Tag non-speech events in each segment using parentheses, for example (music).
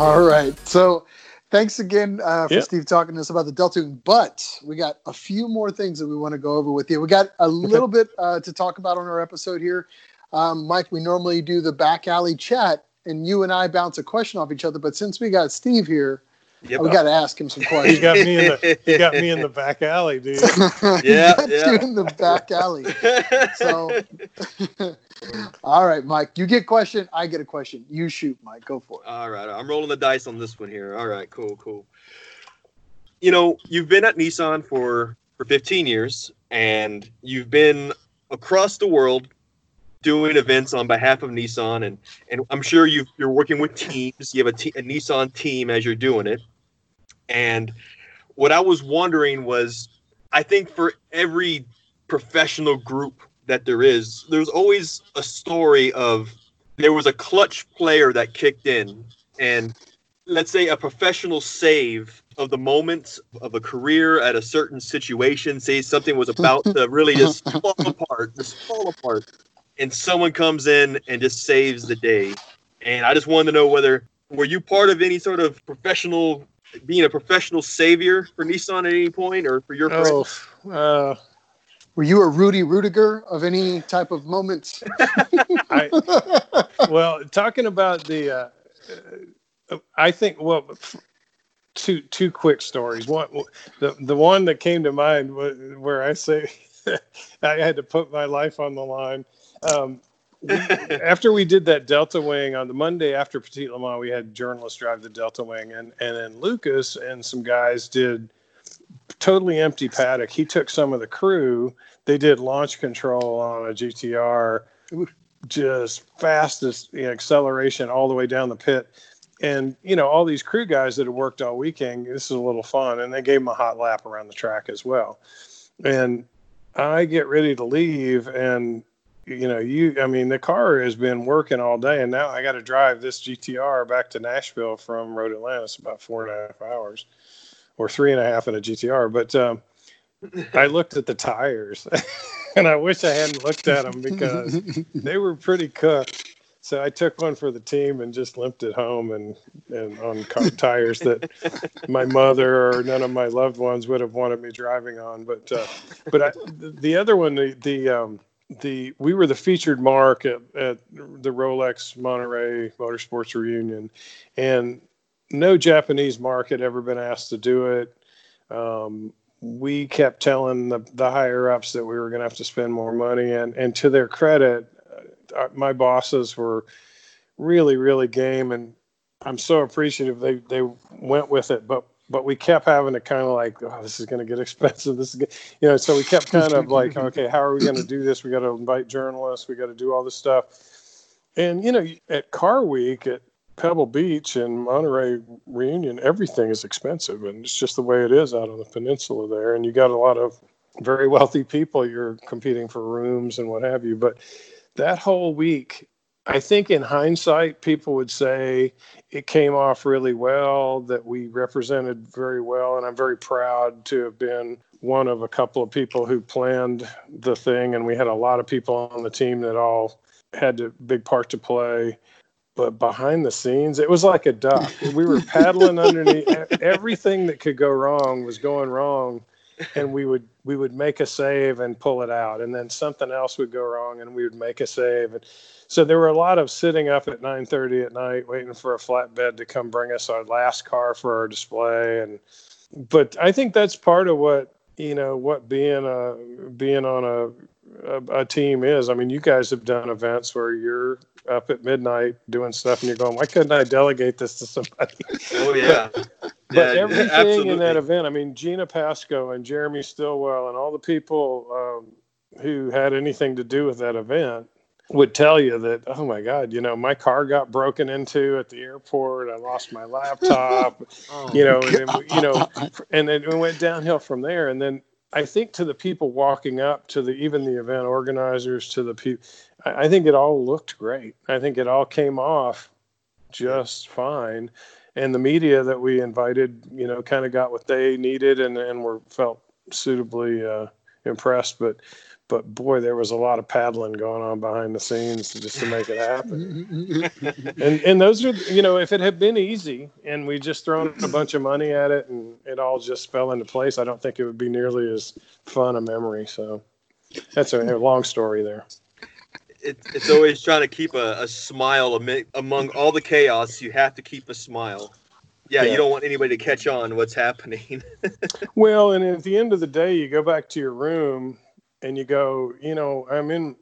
All right. So thanks again uh, for yep. Steve talking to us about the Delta But we got a few more things that we want to go over with you. We got a little bit uh, to talk about on our episode here. Um, Mike, we normally do the back alley chat, and you and I bounce a question off each other. But since we got Steve here, Yep. We got to ask him some questions. he got me in the he got me in the (laughs) back alley, dude. yeah, yeah. in the back alley. So, (laughs) all right, Mike, you get question. I get a question. You shoot, Mike. Go for it. All right, I'm rolling the dice on this one here. All right, cool, cool. You know, you've been at Nissan for for 15 years, and you've been across the world doing events on behalf of Nissan, and and I'm sure you you're working with teams. You have a, a Nissan team as you're doing it, and what I was wondering was, I think for every professional group that there is, there's always a story of there was a clutch player that kicked in, and let's say a professional save of the moments of a career at a certain situation. Say something was about to really just (laughs) fall apart, just fall apart and someone comes in and just saves the day. And I just wanted to know whether were you part of any sort of professional being a professional savior for Nissan at any point or for your oh, uh, were you a Rudy Ruettiger of any type of moments? (laughs) I, well, talking about the, uh, uh, I think well, two two quick stories. One, the the one that came to mind where I say (laughs) I had to put my life on the line um, we, after we did that Delta Wing on the Monday after Petit Le Mans, we had journalists drive the Delta Wing, and and then Lucas and some guys did totally empty paddock. He took some of the crew. They did launch control on a GTR, just fastest you know, acceleration all the way down the pit. And you know all these crew guys that had worked all weekend. This is a little fun, and they gave him a hot lap around the track as well. And I get ready to leave, and you know, you, I mean, the car has been working all day, and now I got to drive this GTR back to Nashville from Road Atlanta. It's about four and a half hours, or three and a half in a GTR. But um, I looked at the tires, (laughs) and I wish I hadn't looked at them because they were pretty cooked. So I took one for the team and just limped it home and, and on car tires that my mother or none of my loved ones would have wanted me driving on. But uh, but I, the other one, the the um, the we were the featured marque at, at the Rolex Monterey Motorsports Reunion, and no Japanese market ever been asked to do it. Um, we kept telling the, the higher ups that we were going to have to spend more money, and and to their credit, uh, my bosses were really really game, and I'm so appreciative they they went with it. But but we kept having to kind of like, oh, this is going to get (laughs) expensive. This is, you know, so we kept kind of like, (laughs) okay, how are we going to do this? We got to invite journalists. We got to do all this stuff. And you know, at Car Week at Pebble Beach and Monterey Reunion, everything is expensive, and it's just the way it is out on the peninsula there. And you got a lot of very wealthy people. You're competing for rooms and what have you. But that whole week, I think in hindsight, people would say it came off really well, that we represented very well. And I'm very proud to have been one of a couple of people who planned the thing. And we had a lot of people on the team that all had a big part to play. But behind the scenes, it was like a duck. We were paddling underneath. (laughs) Everything that could go wrong was going wrong and we would we would make a save and pull it out and then something else would go wrong and we would make a save and so there were a lot of sitting up at 9:30 at night waiting for a flatbed to come bring us our last car for our display and but I think that's part of what you know what being a being on a, a, a team is. I mean, you guys have done events where you're up at midnight doing stuff and you're going, why couldn't I delegate this to somebody? Oh yeah. (laughs) but, yeah, everything in that event, I mean, Gina Pasco and Jeremy Stillwell and all the people um, who had anything to do with that event would tell you that, oh my God, you know, my car got broken into at the airport. I lost my laptop, (laughs) oh, you know, and then, you know, and then it went downhill from there. And then I think to the people walking up to the even the event organizers to the people, I, I think it all looked great. I think it all came off just fine, and the media that we invited, you know, kind of got what they needed and and were felt suitably uh, impressed. But but boy, there was a lot of paddling going on behind the scenes just to make it happen. (laughs) and and those are you know, if it had been easy and we just thrown a bunch of money at it and it all just fell into place, I don't think it would be nearly as fun a memory. So that's a, a long story there. It, it's always trying to keep a, a smile amid, among all the chaos. You have to keep a smile. Yeah, yeah, you don't want anybody to catch on what's happening. (laughs) well, and at the end of the day, you go back to your room and you go, you know, I'm in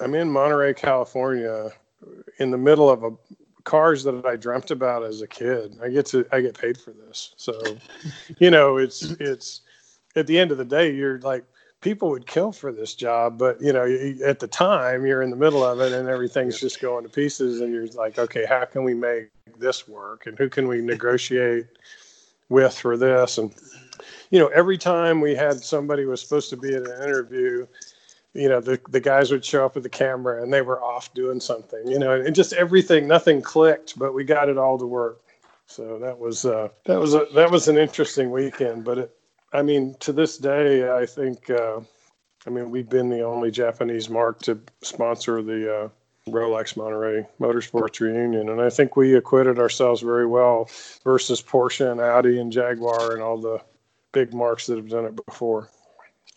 I'm in Monterey, California, in the middle of a cars that I dreamt about as a kid. I get to I get paid for this. So, you know, it's it's at the end of the day, you're like people would kill for this job, but you know, at the time you're in the middle of it and everything's just going to pieces and you're like, okay, how can we make this work? And who can we negotiate with for this? And you know, every time we had somebody was supposed to be at an interview, you know, the, the guys would show up with the camera and they were off doing something, you know, and just everything, nothing clicked, but we got it all to work. So that was, uh, that was, a, that was an interesting weekend, but it, I mean, to this day, I think, uh, I mean, we've been the only Japanese marque to sponsor the, uh, Rolex Monterey Motorsports reunion, and I think we acquitted ourselves very well versus Porsche and Audi and Jaguar and all the big marques that have done it before.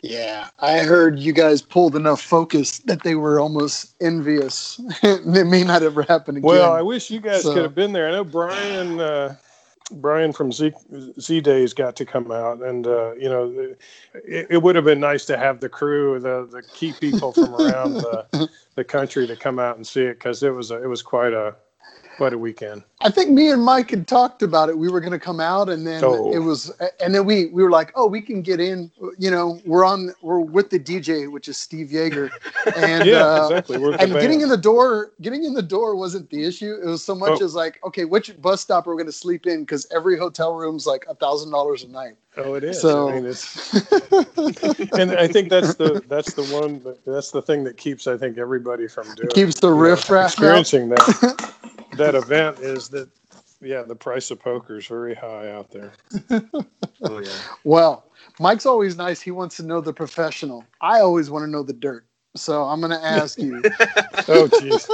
Yeah, I heard you guys pulled enough focus that they were almost envious. (laughs) it may not ever happen again. Well, I wish you guys so. could have been there. I know Brian. Uh, Brian from Z, Z Days got to come out, and uh, you know, it, it, would have been nice to have the crew, the the key people from around the, (laughs) the country to come out and see it because it was a, it was quite a quite a weekend. I think me and Mike had talked about it. We were going to come out, and then oh. it was, and then we we were like, oh, we can get in. You know, we're on, we're with the DJ, which is Steve Yeager, (laughs) and yeah, uh, exactly. We're and getting in the door, getting in the door wasn't the issue. It was so much oh. as like, okay, which bus stop are we going to sleep in? Because every hotel room's like a thousand dollars a night. Oh, it is. So, I mean, it's, (laughs) and I think that's the that's the one that's the thing that keeps I think everybody from doing keeps the riff experiencing that (laughs) that event is that yeah, the price of poker is very high out there. oh yeah. Well, Mike's always nice. He wants to know the professional. I always want to know the dirt. So I'm going (laughs) to ask you. oh, jeez.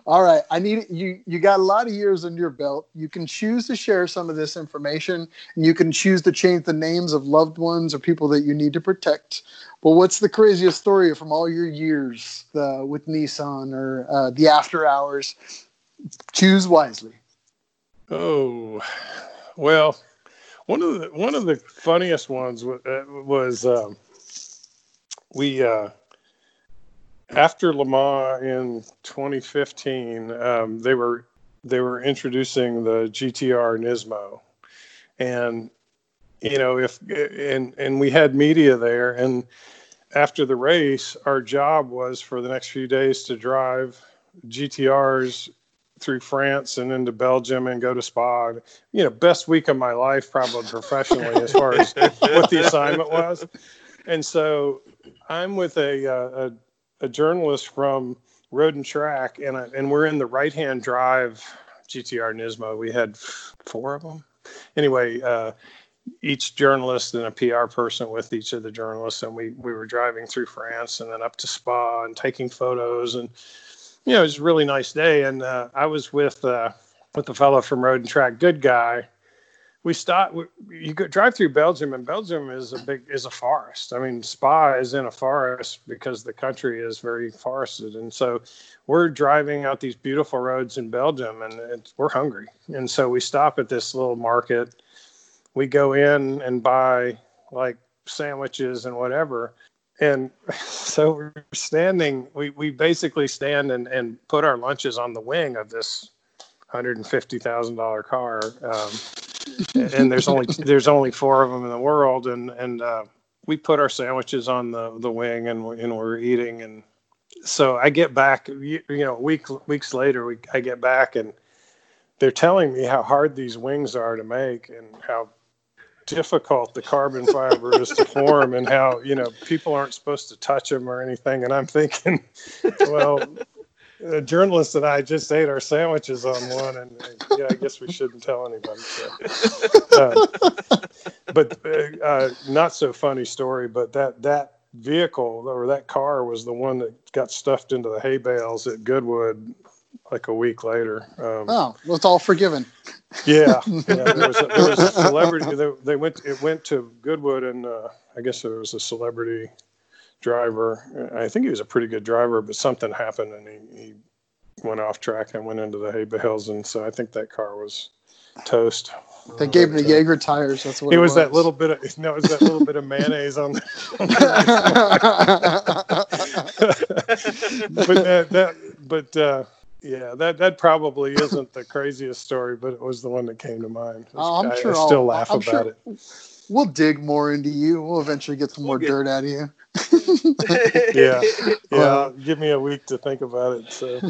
(laughs) All right. I need you. You got a lot of years under your belt. You can choose to share some of this information, and you can choose to change the names of loved ones or people that you need to protect. But what's the craziest story from all your years uh, with Nissan or uh, the after hours? Choose wisely. Oh, well, one of the one of the funniest ones was, uh, was um, we uh, after Le Mans in 2015, um, they were they were introducing the GTR Nismo, and you know if and and we had media there, and after the race, our job was for the next few days to drive GTRs through France and into Belgium and go to Spa. You know, best week of my life, probably professionally, as far as what the assignment was. And so I'm with a, uh, a, a journalist from Road and Track, and I, and we're in the right hand drive GTR Nismo. We had four of them. Anyway, uh, each journalist and a PR person with each of the journalists, and we we were driving through France and then up to Spa and taking photos, and you know it was a really nice day. And uh, I was with uh, with the fellow from Road and Track, good guy, we stop. You go drive through Belgium, and Belgium is a big is a forest. I mean, Spa is in a forest because the country is very forested, and so we're driving out these beautiful roads in Belgium, and we're hungry, and so we stop at this little market. We go in and buy like sandwiches and whatever, and (laughs) so we're standing. We we basically stand and and put our lunches on the wing of this hundred and fifty thousand dollar car. Um, and there's only there's only four of them in the world, and and uh, we put our sandwiches on the the wing, and we're, and we're eating, and so I get back, you, you know, week weeks later, we I get back, and they're telling me how hard these wings are to make, and how difficult the carbon fiber is to form and how you know people aren't supposed to touch them or anything and i'm thinking well a journalist and I just ate our sandwiches on one, and uh, yeah, I guess we shouldn't tell anybody. So. Uh, but uh, uh, not so funny story. But that that vehicle or that car was the one that got stuffed into the hay bales at Goodwood like a week later. Um, oh, well, it's all forgiven. Yeah, yeah (laughs) there, was a, there was a celebrity. They, they, went. It went to Goodwood, and uh, I guess there was a celebrity driver. I think he was a pretty good driver, but something happened, and he, he went off track and went into the hay bales, and so I think that car was toast. They gave him the Yeager tires. That's what it, it was, was. That little bit of (laughs) no, it was that little bit of mayonnaise on. The, (laughs) (laughs) but that, that but uh, yeah, that that probably isn't the craziest story, but it was the one that came to mind. Oh, I'm I, sure. I still I'll, laugh I'm about sure it. We'll dig more into you. We'll eventually get some we'll more get... dirt out of you. (laughs) yeah, yeah. give me a week to think about it. So.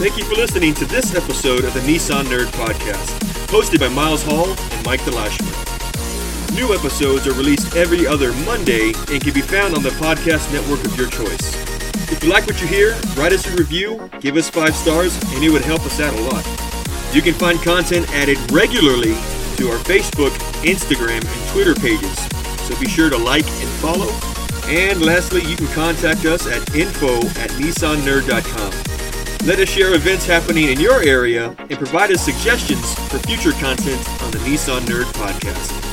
Thank you for listening to this episode of the Nissan Nerd Podcast, hosted by Miles Hall and Mike DeLashman. New episodes are released every other Monday and can be found on the podcast network of your choice. If you like what you hear, write us a review, give us five stars, and it would help us out a lot. You can find content added regularly to our Facebook, Instagram, and Twitter pages, so be sure to like and follow. And lastly, you can contact us at info at nissannerd.com. Let us share events happening in your area and provide us suggestions for future content on the Nissan Nerd Podcast.